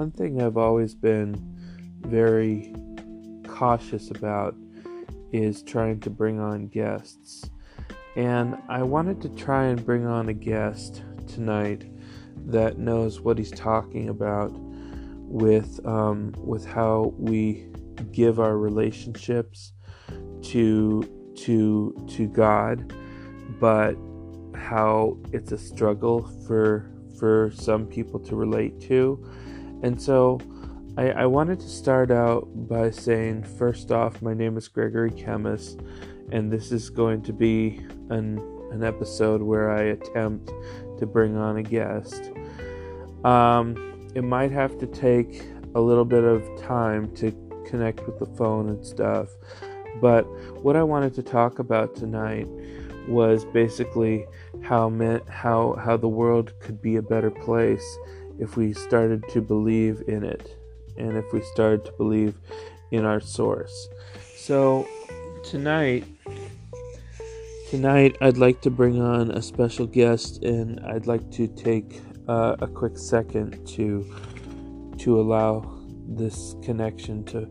one thing I've always been very cautious about is trying to bring on guests. And I wanted to try and bring on a guest tonight that knows what he's talking about with um, with how we give our relationships to to to God, but how it's a struggle for for some people to relate to. And so I, I wanted to start out by saying first off, my name is Gregory Chemist, and this is going to be an an episode where I attempt to bring on a guest. Um, it might have to take a little bit of time to connect with the phone and stuff, but what I wanted to talk about tonight was basically how meant how how the world could be a better place if we started to believe in it and if we started to believe in our source. So tonight tonight I'd like to bring on a special guest and I'd like to take uh, a quick second to to allow this connection to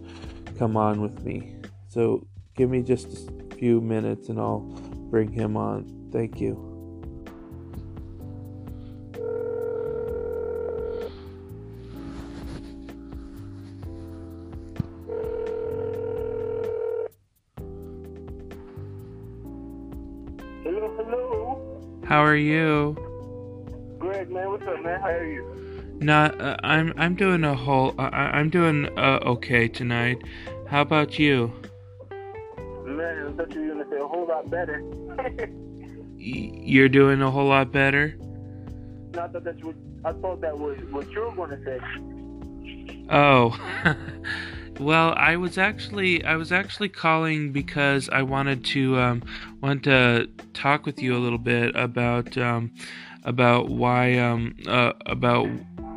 come on with me. So give me just a few minutes and I'll bring him on. Thank you. How are you? Greg, man, what's up, man? How are you? Not. Uh, I'm. I'm doing a whole. Uh, I'm doing uh, okay tonight. How about you? Man, I thought you were gonna say a whole lot better. You're doing a whole lot better. no, I thought that's what I thought that was what you were gonna say. Oh. well, I was actually I was actually calling because I wanted to um, want to talk with you a little bit about um, about why um, uh, about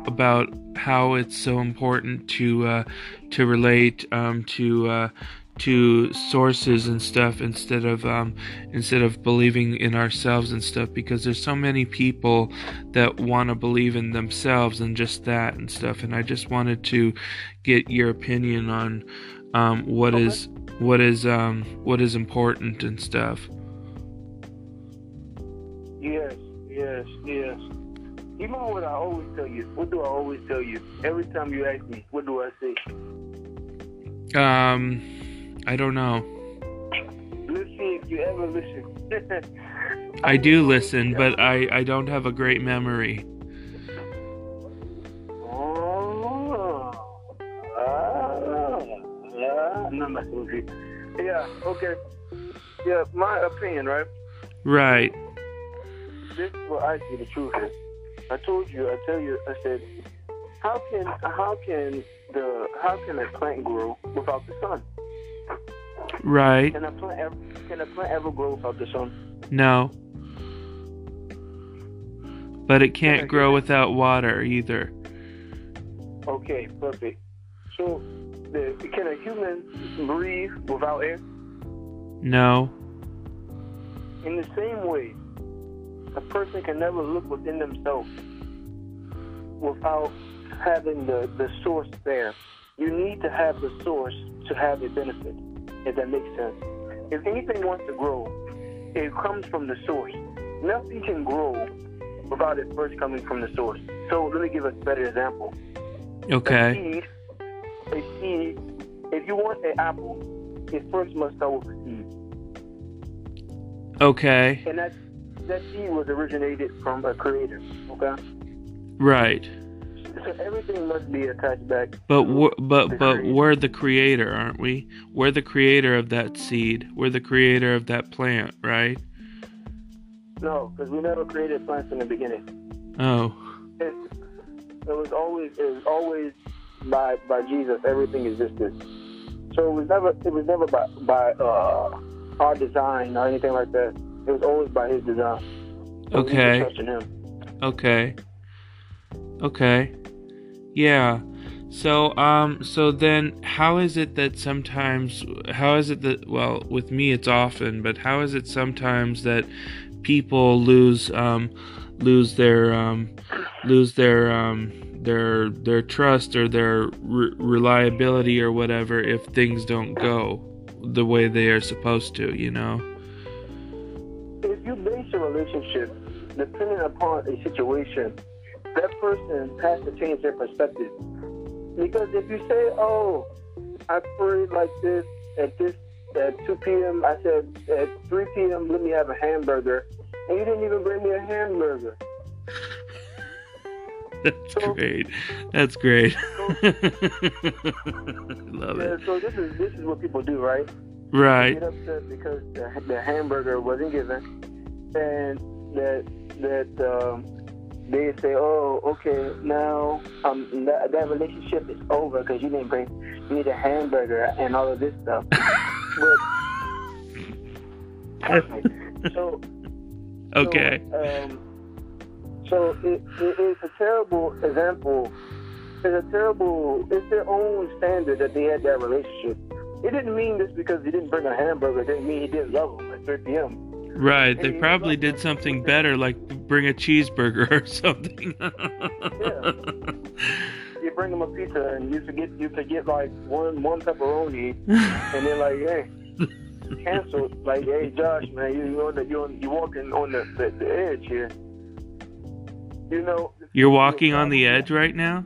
about how it's so important to uh, to relate um, to uh, to sources and stuff instead of um, instead of believing in ourselves and stuff because there's so many people that want to believe in themselves and just that and stuff and I just wanted to get your opinion on um, what Okay. is what is um, what is important and stuff. Yes, yes, yes. You know what I always tell you? What do I always tell you? Every time you ask me, what do I say? Um, I don't know. Let's see if you ever listen. I do listen, but I I don't have a great memory. Oh, ah, yeah, no, I'm not gonna see. Yeah, okay. Yeah, my opinion, right? Right. this is what I see the truth is. I told you, I tell you, I said, how can how can the how can a plant grow without the sun? Right. Can a plant ever, can a plant ever grow without the sun? No. But it can't Okay. grow without water either. Okay, perfect. So, the, can a human breathe without air? No. In the same way, a person can never look within themselves without having the, the source there. You need to have the source to have a benefit, if that makes sense. If anything wants to grow, it comes from the source. Nothing can grow without it first coming from the source. So let me give a better example. A Okay. seed, a seed, if you want an apple, it first must start with a seed. Okay. And that that seed was originated from a creator. Okay, Right. So everything must be attached back. But we're, but the but creator. we're the creator, aren't we? We're the creator of that seed. We're the creator of that plant, right? no, because we never created plants in the beginning. Oh. It, it was always it was always by by Jesus. Everything existed. So it was never it was never by by uh, our design or anything like that. It was always by His design. So Okay. Okay. Okay. Yeah. So um so then how is it that sometimes how is it that well with me it's often but how is it sometimes that people lose um lose their um lose their um their their trust or their re- reliability or whatever if things don't go the way they are supposed to, you know. If you base your relationship depending upon a situation, that person has to change their perspective. Because if you say, "Oh, I prayed like this at this at 2 p.m. I said at 3 p.m. let me have a hamburger, and you didn't even bring me a hamburger. That's So- great. That's great. Love Yeah, it. so this is this is what people do, right? Right. Get upset because the, the hamburger wasn't given, and that that um, they say, "Oh, okay, now um that, that relationship is over because you didn't bring me the hamburger and all of this stuff." but so Okay. So, um, so it, it, it's a terrible example. It's a terrible. It's their own standard that they had that relationship. It didn't mean just because he didn't bring a hamburger. It didn't mean he didn't love him at 3 p.m. Right. They probably did something better, like bring a cheeseburger or something. yeah. You bring them a pizza and you forget you forget like one one pepperoni, and they're like, hey. Canceled, like, hey, Josh, man, you you on the you walking on the, the, the edge here. You know, You're walking on the edge right now?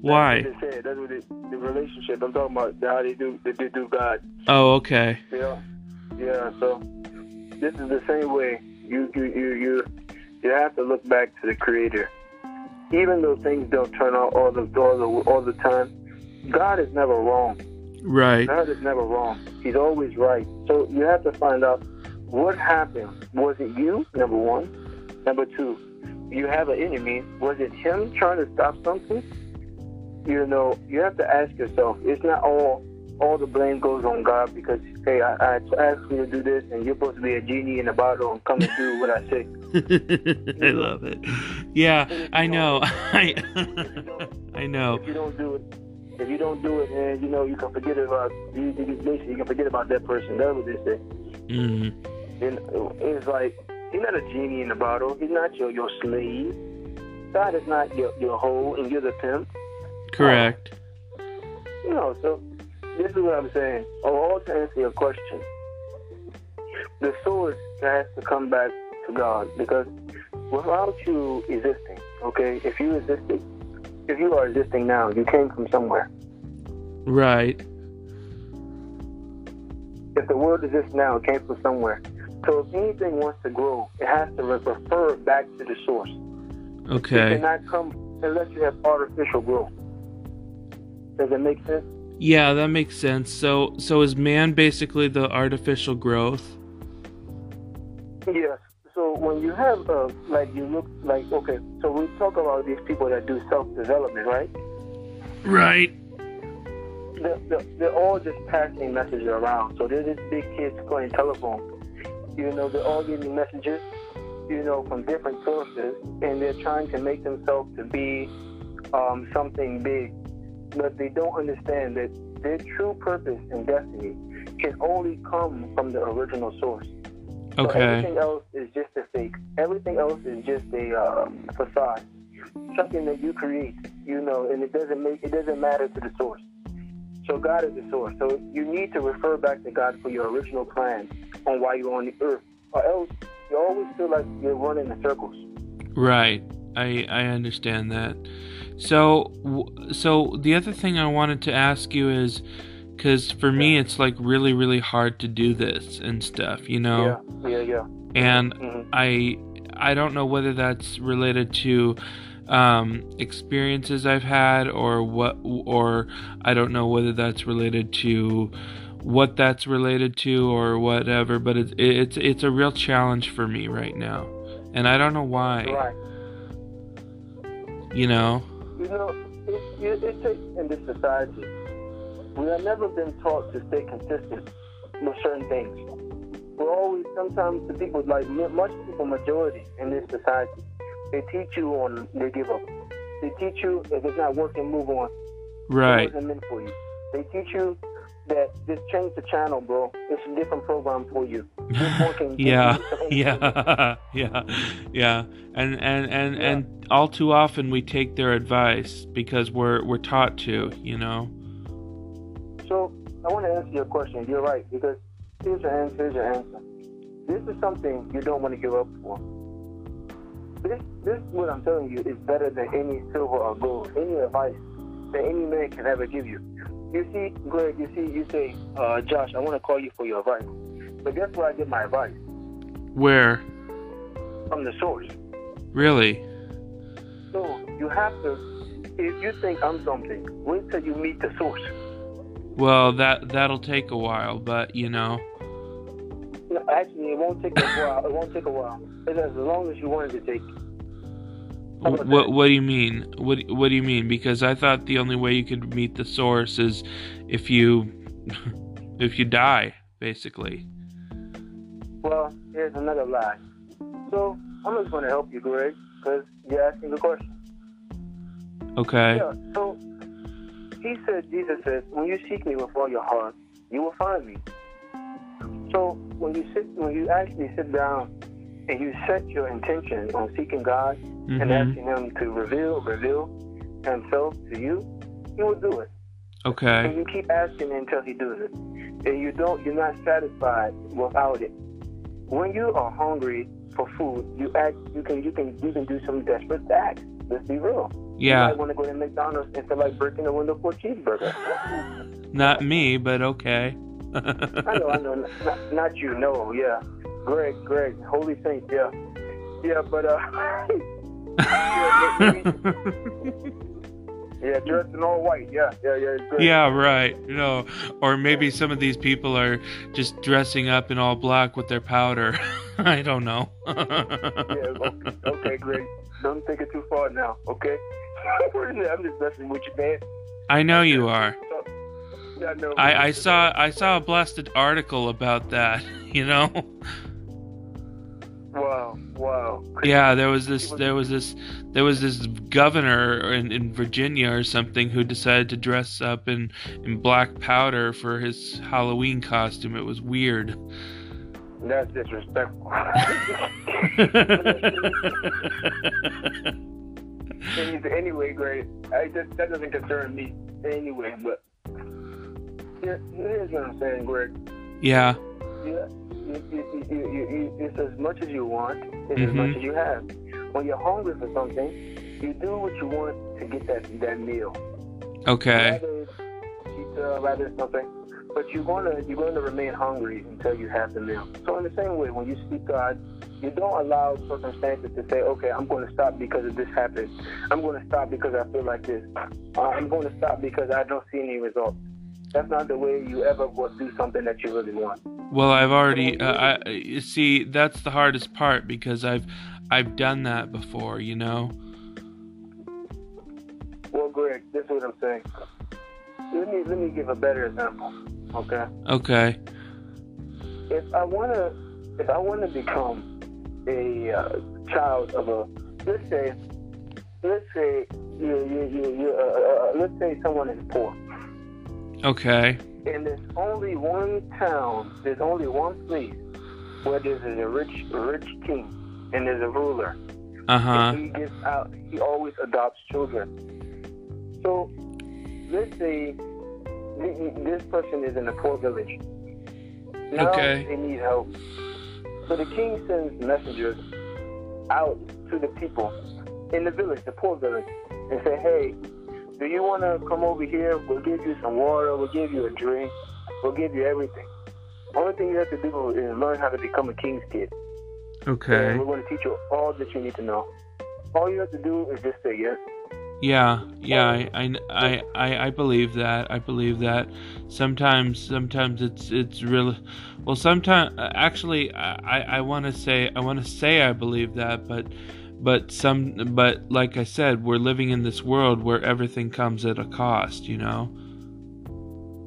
Why? That's what. That's what the relationship. I'm talking about how they do they do God. Oh, okay. Yeah, yeah. So this is the same way. You you you you you have to look back to the Creator, even though things don't turn out all the all the all the time. God is never wrong. Right. God is never wrong. He's always right. So you have to find out what happened. Was it you? Number one. Number two, you have an enemy. Was it him trying to stop something? You know, you have to ask yourself. It's not all all the blame goes on God because hey, I, I asked you to do this, and you're supposed to be a genie in a bottle and come and do what I say. I love it. Yeah, I know. I I know. If you don't do it, if you don't do it, and you know, you can forget about you, you, basically you can forget about that person. That's what they say. Mm. And it's like he's not a genie in a bottle. He's not your your slave. God is not your your hoe, and you're the pimp. Correct. You know. So this is what I'm saying. Oh, all to answer your question, the source has to come back to God because without you existing, okay, if you existed, if you are existing now, you came from somewhere. Right. If the world exists now, it came from somewhere. So if anything wants to grow, it has to refer back to the source. Okay. It cannot come unless you have artificial growth. Does it make sense? Yeah, that makes sense. So so is man basically the artificial growth? Yes. So when you have, uh, like, you look like, okay, so we talk about these people that do self-development, right? Right. They're, they're, they're all just passing messages around. So they're just big kids playing telephone. You know, they're all getting messages, you know, from different sources, and they're trying to make themselves to be um, something big. But they don't understand that their true purpose and destiny can only come from the original source. So Okay. everything else is just a fake. Everything else is just a uh, facade, something that you create. You know, and it doesn't make it doesn't matter to the source. So God is the source. So you need to refer back to God for your original plan on why you're on the earth, or else you always feel like you're running in circles. Right. I I understand that. So so the other thing I wanted to ask you is cuz for me it's like really really hard to do this and stuff, you know. Yeah, yeah, yeah. And hmm I I don't know whether that's related to um, experiences I've had or what or I don't know whether that's related to what that's related to or whatever but it's it's it's a real challenge for me right now and I don't know why Right. you know You know, it, it, it takes in this society. We have never been taught to stay consistent with certain things. We're always, sometimes the people, like much people, majority in this society, they teach you on, they give up. They teach you if it's not working, move on. Right wasn't meant for you. They teach you that just change the channel, bro. It's a different program for you. This one can give yeah, yeah, yeah, yeah. And and and Yeah. and all too often we take their advice because we're we're taught to, you know. So I want to answer your question. You're right because here's your answer. Here's your answer. This is something you don't want to give up for. This, this, what I'm telling you, is better than any silver or gold, any advice that any man can ever give you. You see, Greg, you see, you say, uh, Josh, I want to call you for your advice. But guess where I get my advice? Where From the source. really? So you have to, if you think I'm something, wait till you meet the source. Well, that that'll take a while, but you know. No, actually, it won't take a while. It won't take a while. It's as long as you want it to take. What what do you mean? What what do you mean? Because I thought the only way you could meet the source is if you if you die, basically. Well, here's another lie. So I'm just going to help you, Greg, because you're asking the question. Okay. Yeah. So he said, Jesus says, when you seek me with all your heart, you will find me. So when you sit, when you actually sit down and you set your intention on seeking God and Mhm. asking Him to reveal, reveal Himself to you, He will do it. Okay. And you keep asking until He does it. And you don't, you're not satisfied without it. When you are hungry for food, you act, you can, you can, you can do some desperate acts. Let's be real. Yeah. I want to go to McDonald's instead of like breaking the window for a cheeseburger. Not me, but okay. I know, I know, not, not you, no, yeah. Greg, Greg, Holy Saint, yeah, yeah, but uh, yeah, dressed in all white, yeah, yeah, yeah, good. yeah, right. You know, or maybe some of these people are just dressing up in all black with their powder. I don't know. Yeah, okay, okay, Greg, don't take it too far now, okay? I'm just messing with you, man. I know you are. Yeah, I know. I, I saw I saw a blasted article about that. You know. Wow, wow. Yeah, there was this there was this there was this governor in, in Virginia or something who decided to dress up in, in black powder for his Halloween costume. It was weird. That's disrespectful. Anyway, Greg, I just, that doesn't concern me anyway. But here, here's what I'm saying, Greg. yeah. Yeah, you, you, you, it's as much as you want, it's as Mhm. much as you have. When you're hungry for something, you do what you want to get that that meal. Okay. Rather pizza, rather something. But you're gonna you're gonna remain hungry until you have the meal. So in the same way, when you seek God, you don't allow circumstances to say, okay, I'm going to stop because of this happened. I'm going to stop because I feel like this. Uh, I'm going to stop because I don't see any results. That's not the way you ever would do something that you really want. Well, I've already uh, I you see that's the hardest part because I've I've done that before, you know. Well, Greg, this is what I'm saying. Let me let me give a better example. Okay. Okay. if I wanna if I wanna become a uh, child of a let's say let's say you you you, you uh, uh, let's say someone is poor Okay. and there's only one town there's only one place where there's a rich rich king and there's a ruler Uh-huh. he gives out he always adopts children so let's say th- th- this person is in a poor village now Okay. they need help so the king sends messengers out to the people in the village the poor village and say hey do you want to come over here we'll give you some water we'll give you a drink we'll give you everything only thing you have to do is learn how to become a king's kid Okay. and we're going to teach you all that you need to know. All you have to do is just say yes. Yeah, yeah, I, I, I, I, I believe that. I believe that. Sometimes, sometimes it's it's really, well. Sometimes, actually, I, I want to say I want to say I believe that, but, but some, but like I said, we're living in this world where everything comes at a cost. You know.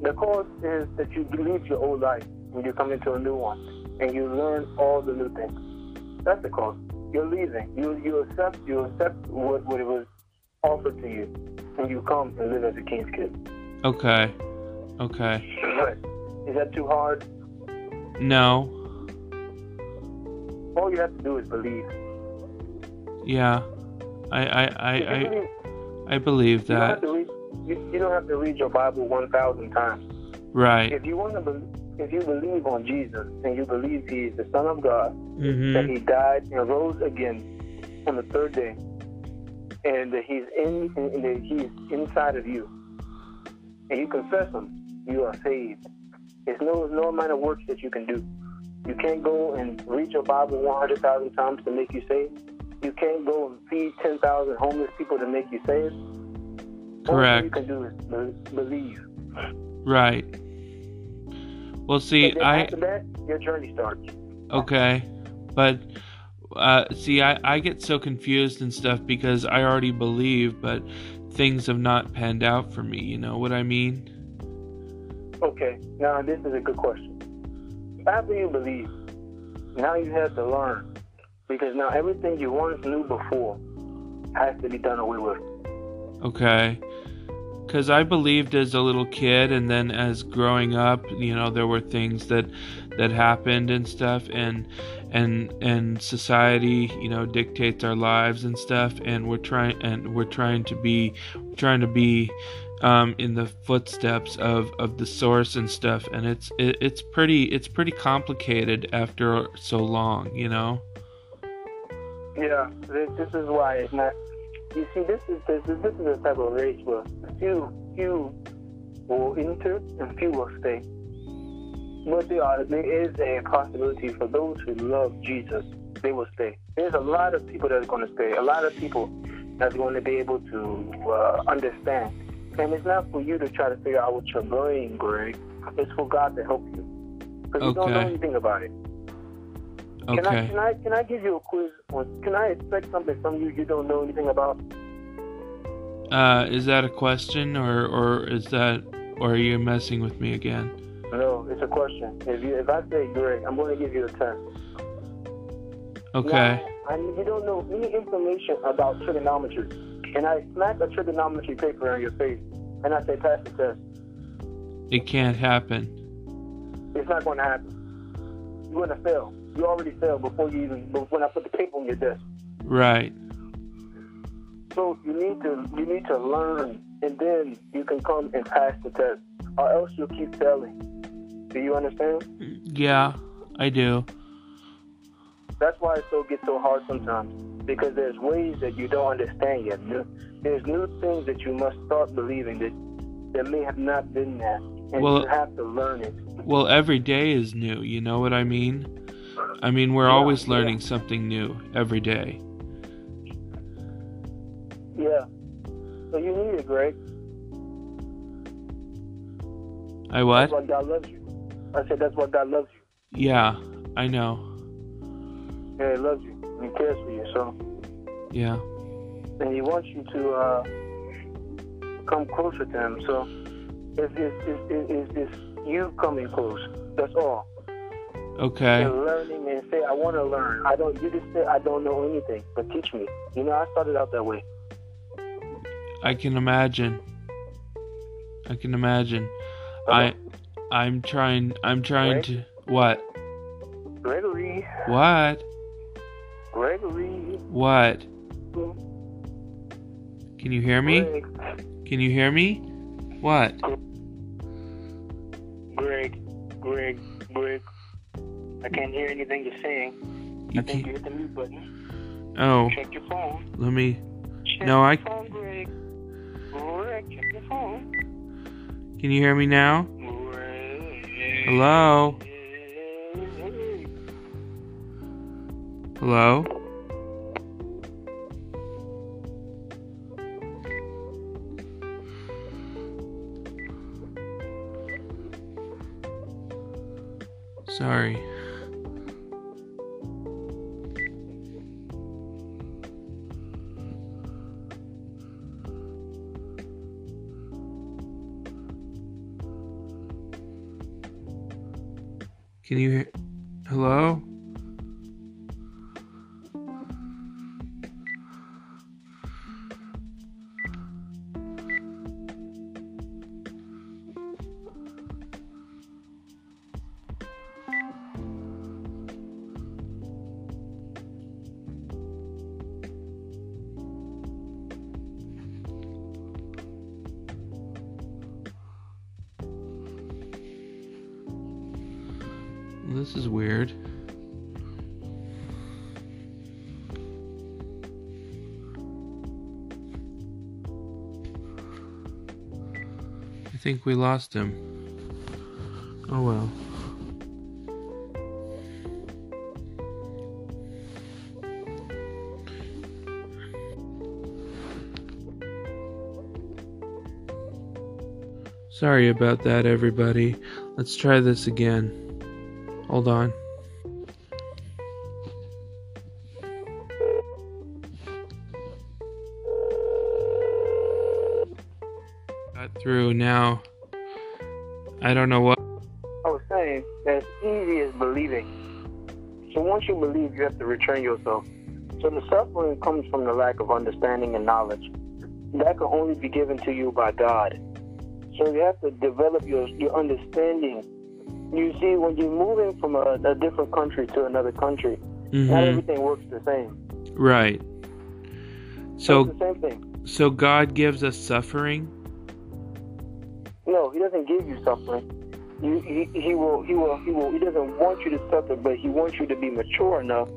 The cost is that you leave your old life and you come into a new one, and you learn all the new things. That's the cost. You're leaving. You you accept you accept what, what it was offered to you, and you come and live as a king's kid. Okay. Okay. Is that too hard? No. All you have to do is believe. Yeah. I I I I, believe- I believe you don't that. read. You, you don't have to read your Bible one thousand times. Right. If you want to, be, if you believe on Jesus and you believe He is the Son of God, that Mhm. He died and rose again on the third day, and that He's in, and that He's inside of you, and you confess Him, you are saved. There's no no amount of works that you can do. You can't go and read your Bible one hundred thousand times to make you saved. You can't go and feed ten thousand homeless people to make you saved. All Correct. you can do is believe. Right. Well, see, And then I after that, your journey starts. okay, but uh, see, I I get so confused and stuff because I already believe, but things have not panned out for me. You know what I mean? Okay, now this is a good question. After you believe, now you have to learn. Because now everything you once knew before has to be done away with. Okay. Because I believed as a little kid, and then as growing up, you know, there were things that that happened and stuff, and and and society, you know, dictates our lives and stuff, and we're trying and we're trying to be trying to be um, in the footsteps of, of the source and stuff, and it's it, it's pretty it's pretty complicated after so long, you know. Yeah, this, this is why it's not. You see, this is this is this is a type of race where few few will enter and few will stay. But there are there is a possibility for those who love Jesus, they will stay. There's a lot of people that's going to stay. A lot of people that's going to be able to uh, understand. And it's not for you to try to figure out what you're brain, Greg. It's for God to help you. Because you don't know anything about it. Can I can I can I give you a quiz? Can I expect something from you you don't know anything about? Uh, is that a question, or or is that, or are you messing with me again? No, it's a question. If you if I say Greg, I'm going to give you a test. Okay. Now, I, you don't know any information about trigonometry, and I smack a trigonometry paper in your face, and I say pass the test. It can't happen. It's not going to happen. You're going to fail. You already failed before you even when I put the paper on your desk. Right. So you need to you need to learn, and then you can come and pass the test, or else you'll keep failing. Do you understand? Yeah, I do. That's why it so gets so hard sometimes because there's ways that you don't understand yet. There's new things that you must start believing that that may have not been there, and Well- you have to learn it. Well, every day is new. You know what I mean? I mean, we're Yeah, always yeah. learning something new every day. Yeah. So you need it, Greg. I what? That's why God loves you. I said that's why God loves you. Yeah, I know. Yeah, He loves you. He cares for you. So, Yeah. and He wants you to uh, come closer to Him. So, it's it's, it's, it's, it's you coming close. That's all. Okay. and learning and say, I want to learn. I don't. You just say, I don't know anything, but teach me. You know, I started out that way. I can imagine. I can imagine. I I'm trying I'm trying Right? to what? Gregory, What? Gregory. What? Can you hear me? Greg, Can you hear me? What? Greg, Greg, Greg. I can't hear anything you're saying. You I think you hit the mute button. Oh, Check your phone. let me Check No, your I- phone, Greg. Greg, check your phone. Can you hear me now? Greg. Hello? Hello? Sorry. Can you hear? Hello? Think we lost him. Oh well. Sorry about that, everybody. Let's try this again. Hold on. Through now. I don't know what. I was saying that it's easy as believing. So once you believe, you have to return yourself. So the suffering comes from the lack of understanding and knowledge. That can only be given to you by God. So you have to develop your your understanding. You see, when you're moving from a, a different country to another country, Mhm. not everything works the same. Right. it's So, the same thing. so God gives us suffering. Doesn't give you suffering. You, he, he will, he will, he will. He doesn't want you to suffer, but He wants you to be mature enough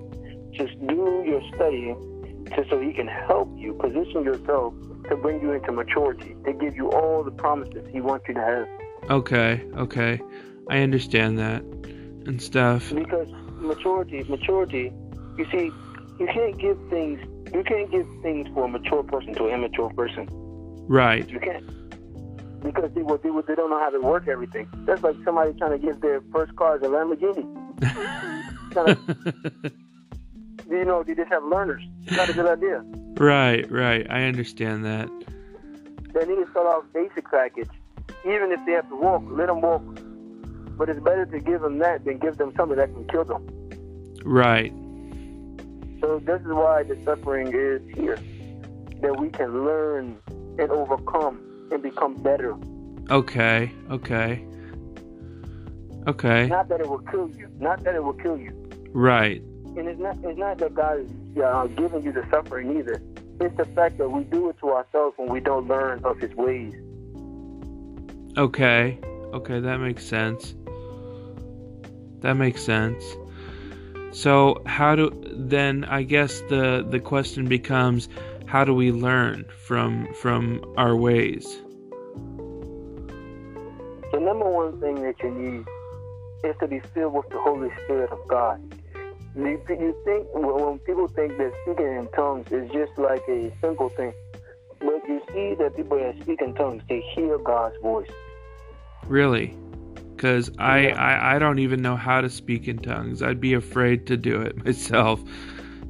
to do your studying, to so He can help you position yourself to bring you into maturity, to give you all the promises He wants you to have. Okay, okay. I understand that and stuff. Because maturity, maturity, you see, you can't give things, you can't give things for a mature person to an immature person. Right. You can't. Because they, they, they don't know how to work everything. That's like somebody trying to give their first car as a Lamborghini. You know, they just have learners. It's not a good idea. right, right. I understand that. They need to start off basic package. Even if they have to walk, let them walk. But it's better to give them that than give them something that can kill them. Right. So this is why the suffering is here. That we can learn and overcome and become better. Okay, okay. Okay. Not that it will kill you. Not that it will kill you. Right. And it's not it's not that God is uh, giving you the suffering either. It's the fact that we do it to ourselves when we don't learn of His ways. Okay. Okay, that makes sense. That makes sense. So, how do then I guess the the question becomes how do we learn from from our ways? The number one thing that you need is to be filled with the Holy Spirit of God. You, you think when people think that speaking in tongues is just like a simple thing, but you see that people that speak in tongues they hear God's voice. Really? I, Yeah. I I don't even know how to speak in tongues. I'd be afraid to do it myself,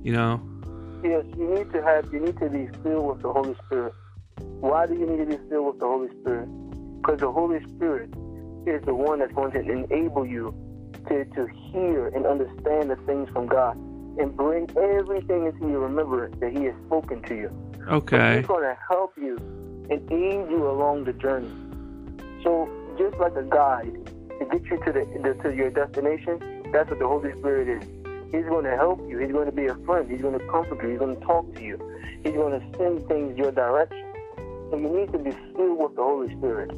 you know. Yes, you need to have you need to be filled with the Holy Spirit. Why do you need to be filled with the Holy Spirit? Because the Holy Spirit is the one that's going to enable you to, to hear and understand the things from God and bring everything into your remembrance that He has spoken to you. Okay. He's going to help you and aid you along the journey. So just like a guide to get you to the, the to your destination, that's what the Holy Spirit is. He's going to help you. He's going to be a friend. He's going to comfort you. He's going to talk to you. He's going to send things your direction. So you need to be filled with the Holy Spirit.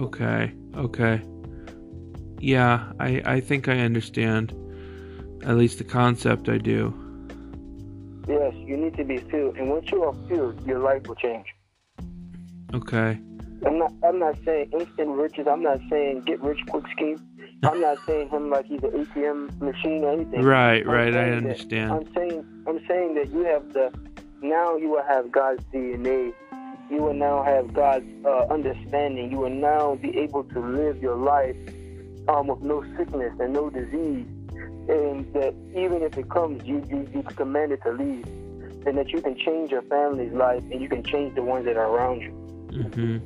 Okay. Okay. Yeah, I I think I understand. At least the concept I do. Yes, you need to be filled. And once you are filled, your life will change. Okay. I'm not. I'm not saying instant riches. I'm not saying get rich quick scheme. I'm not saying him like he's an ATM machine or anything. Right, I'm right, I saying that- understand. I'm saying I'm saying that you have the now you will have God's DNA. You will now have God's uh, understanding. You will now be able to live your life um, with no sickness and no disease, and that even if it comes, you you you command it to leave, and that you can change your family's life and you can change the ones that are around you. Mhm.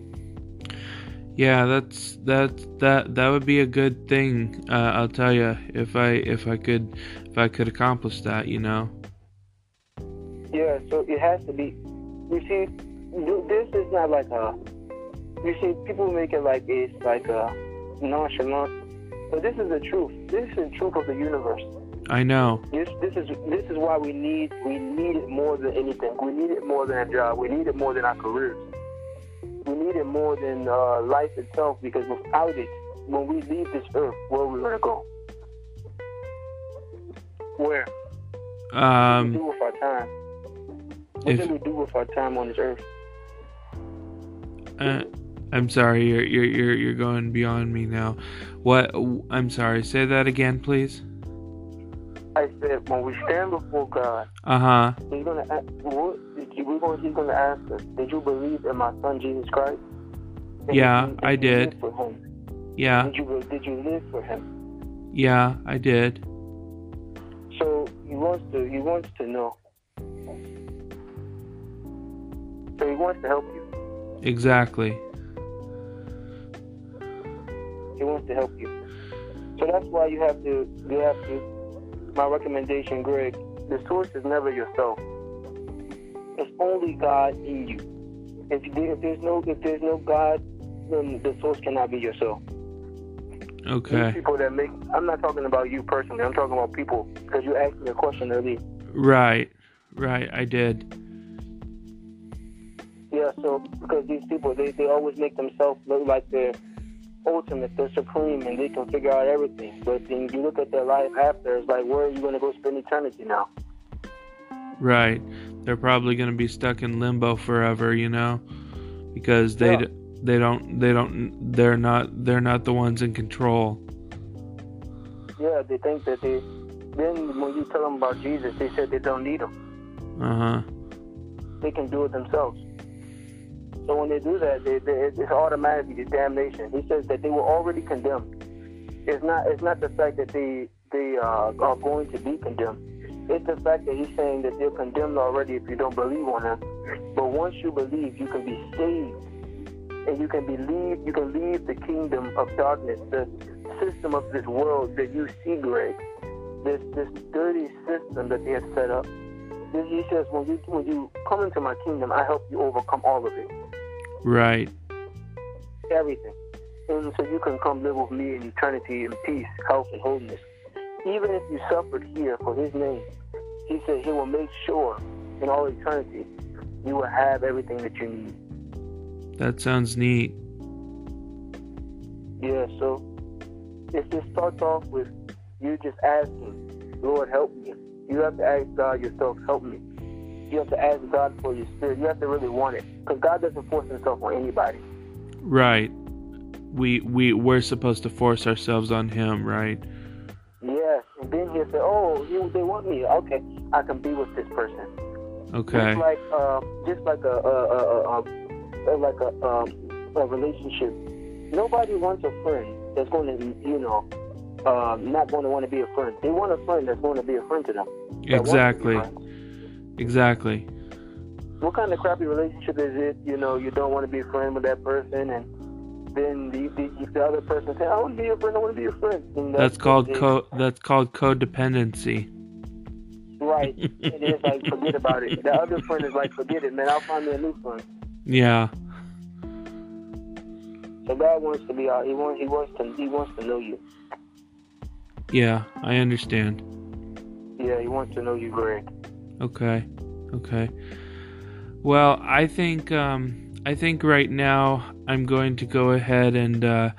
Yeah, that's that that that would be a good thing. Uh, I'll tell you if I if I could if I could accomplish that, you know. Yeah, so it has to be. You see, this is not like a. You see, people make it like it's like a nonchalant, but this is the truth. This is the truth of the universe. I know. This this is this is why we need we need it more than anything. We need it more than a job. We need it more than our careers. We need it more than uh, life itself because without it, when we leave this earth, where are we gonna go? Where? Um, what do we do with our time? What if- do we do with our time on this earth? uh, I'm sorry, you're you're you're you're going beyond me now. What? I'm sorry. Say that again, please. I said when we stand before God, Uh huh. He's gonna ask, what, did you, we're gonna, He's gonna ask us, did you believe in my Son Jesus Christ? Yeah, did I did. For him? Yeah. Did you did you live for Him? Yeah. I did. So He wants to He wants to know. So He wants to help you. Exactly. He wants to help you. So that's why you have to you have to. My recommendation, Greg, the source is never yourself. It's only God in you. If, if there's no if there's no God, then the source cannot be yourself. Okay. These people that make I'm not talking about you personally. I'm talking about people because you asked me a question earlier. Right. Right. I did. Yeah, so because these people they, they always make themselves look like they're ultimate, they're supreme, and they can figure out everything. But then you look at their life after, it's like where are you going to go spend eternity now? Right. They're probably going to be stuck in limbo forever, you know, because they Yeah. d they don't they don't they're not they're not the ones in control. Yeah, they think that they. Then when you tell them about Jesus, they said they don't need him. Uh huh. They can do it themselves. So when they do that, they, they, it's automatically the damnation. He says that they were already condemned. It's not. It's not the fact that they they uh, are going to be condemned. It's the fact that he's saying that they're condemned already if you don't believe on him. But once you believe, you can be saved, and you can believe. You can leave the kingdom of darkness, the system of this world that you see, Greg. This this dirty system that they have set up. He says, when you when you come into my kingdom, I help you overcome all of it, Right. everything, and so you can come live with me in eternity in peace, health, and wholeness. Even if you suffered here for His name, He said He will make sure in all eternity you will have everything that you need. That sounds neat. Yeah, so it just starts off with you just asking, Lord, help me. You have to ask God yourself, help me. You have to ask God for your spirit. You have to really want it. Because God doesn't force himself on anybody. Right. We we we're supposed to force ourselves on him, right? Yes. And then he'll say, oh, you, they want me. Okay, I can be with this person. Okay. Just like, uh, just like a, a, a, a, a like a, um, a relationship. Nobody wants a friend that's going to, you know, um, not going to want to be a friend. They want a friend that's going to be a friend to them. Exactly. to Exactly. What kind of crappy relationship is it? You know, you don't want to be a friend with that person, and then the, the, the other person say, "I want to be your friend. I want to be your friend." And That's called it- co that's called codependency. Right. it is like forget about it. The other friend is like, forget it, man. I'll find me a new friend. Yeah. So God wants to be out. He wants. He wants to. He wants to know you. Yeah, I understand. Yeah, he wants to know you, Greg. Okay. Okay. Well, I think um I think right now I'm going to go ahead and uh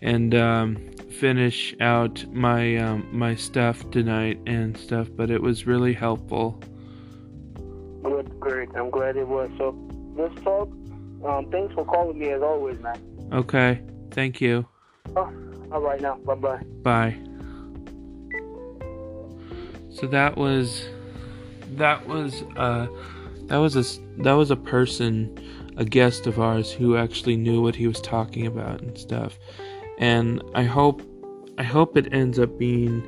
and um finish out my um my stuff tonight and stuff, but it was really helpful. Good, Greg. I'm glad it was. So let's talk. Um, thanks for calling me as always, man. Okay. Thank you. Oh, all right now. Bye bye. Bye. So that was that was uh that was a that was a person a guest of ours who actually knew what he was talking about and stuff. And I hope I hope it ends up being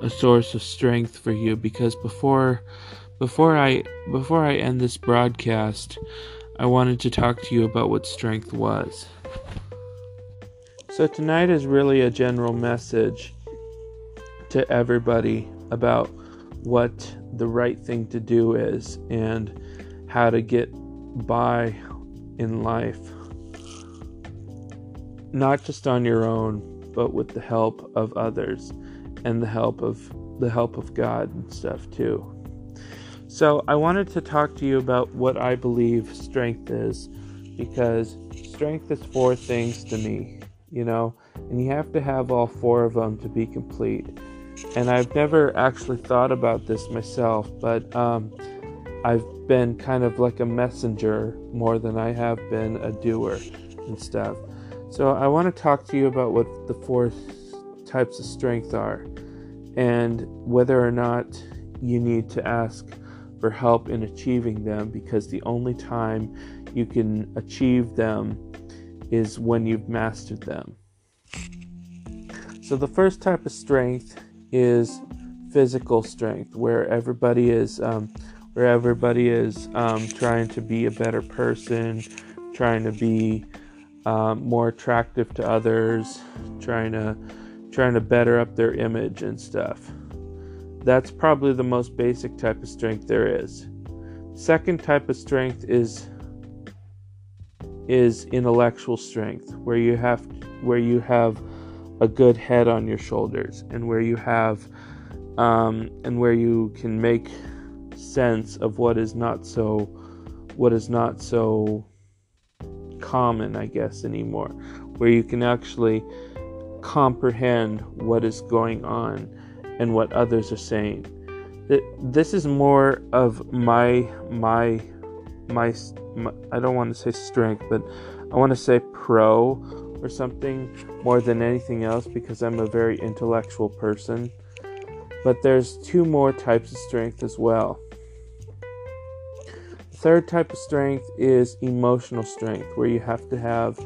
a source of strength for you because before before I before I end this broadcast, I wanted to talk to you about what strength was. So tonight is really a general message to everybody about what the right thing to do is and how to get by in life. Not just on your own, but with the help of others and the help of the help of God and stuff too. So I wanted to talk to you about what I believe strength is because strength is four things to me, you know, and you have to have all four of them to be complete. And I've never actually thought about this myself, but um, I've been kind of like a messenger more than I have been a doer and stuff. So I want to talk to you about what the four types of strength are and whether or not you need to ask for help in achieving them because the only time you can achieve them is when you've mastered them. So, the first type of strength is physical strength, where everybody is, um, where everybody is um, trying to be a better person, trying to be um, more attractive to others, trying to trying to better up their image and stuff. That's probably the most basic type of strength there is. Second type of strength is is intellectual strength, where you have where you have a good head on your shoulders, and where you have um, and where you can make sense of what is not so what is not so common, I guess, anymore, where you can actually comprehend what is going on and what others are saying. This is more of my my my, my I don't want to say strength, but I want to say pro or something more than anything else because I'm a very intellectual person. But there's two more types of strength as well. The third type of strength is emotional strength, where you have to have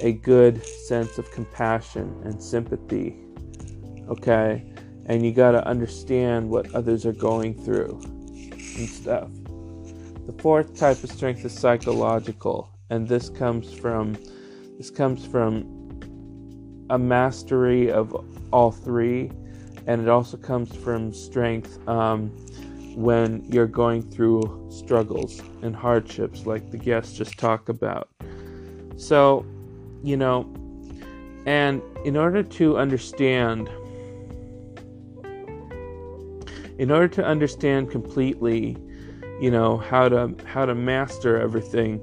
a good sense of compassion and sympathy. Okay? And you got to understand what others are going through and stuff. The fourth type of strength is psychological, and this comes from this comes from a mastery of all three, and it also comes from strength um, when you're going through struggles and hardships, like the guests just talked about. So, you know, and in order to understand, in order to understand completely you know how to how to master everything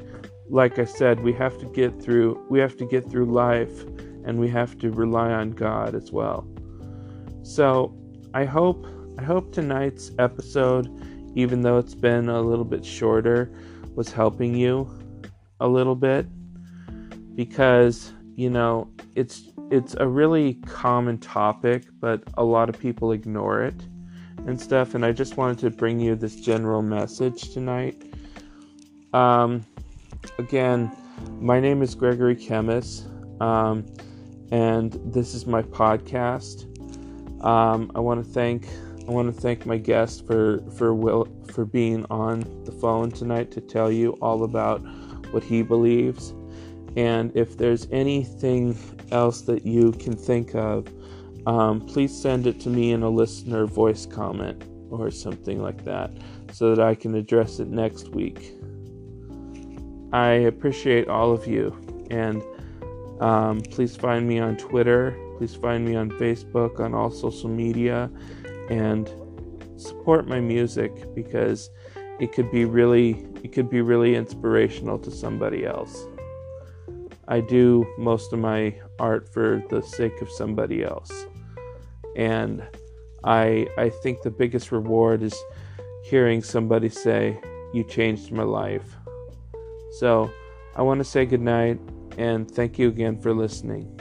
like i said we have to get through we have to get through life and we have to rely on god as well so i hope i hope tonight's episode even though it's been a little bit shorter was helping you a little bit because you know it's it's a really common topic but a lot of people ignore it and stuff, and I just wanted to bring you this general message tonight. Um, again, my name is Gregory Chemis, um, and this is my podcast. Um, I want to thank I want to thank my guest for for will for being on the phone tonight to tell you all about what he believes. And if there's anything else that you can think of um, please send it to me in a listener voice comment or something like that so that I can address it next week. I appreciate all of you, and um, please find me on Twitter. Please find me on Facebook, on all social media, and support my music because it could be really it could be really inspirational to somebody else. I do most of my art for the sake of somebody else. And I I think the biggest reward is hearing somebody say, You changed my life. So I want to say goodnight and thank you again for listening.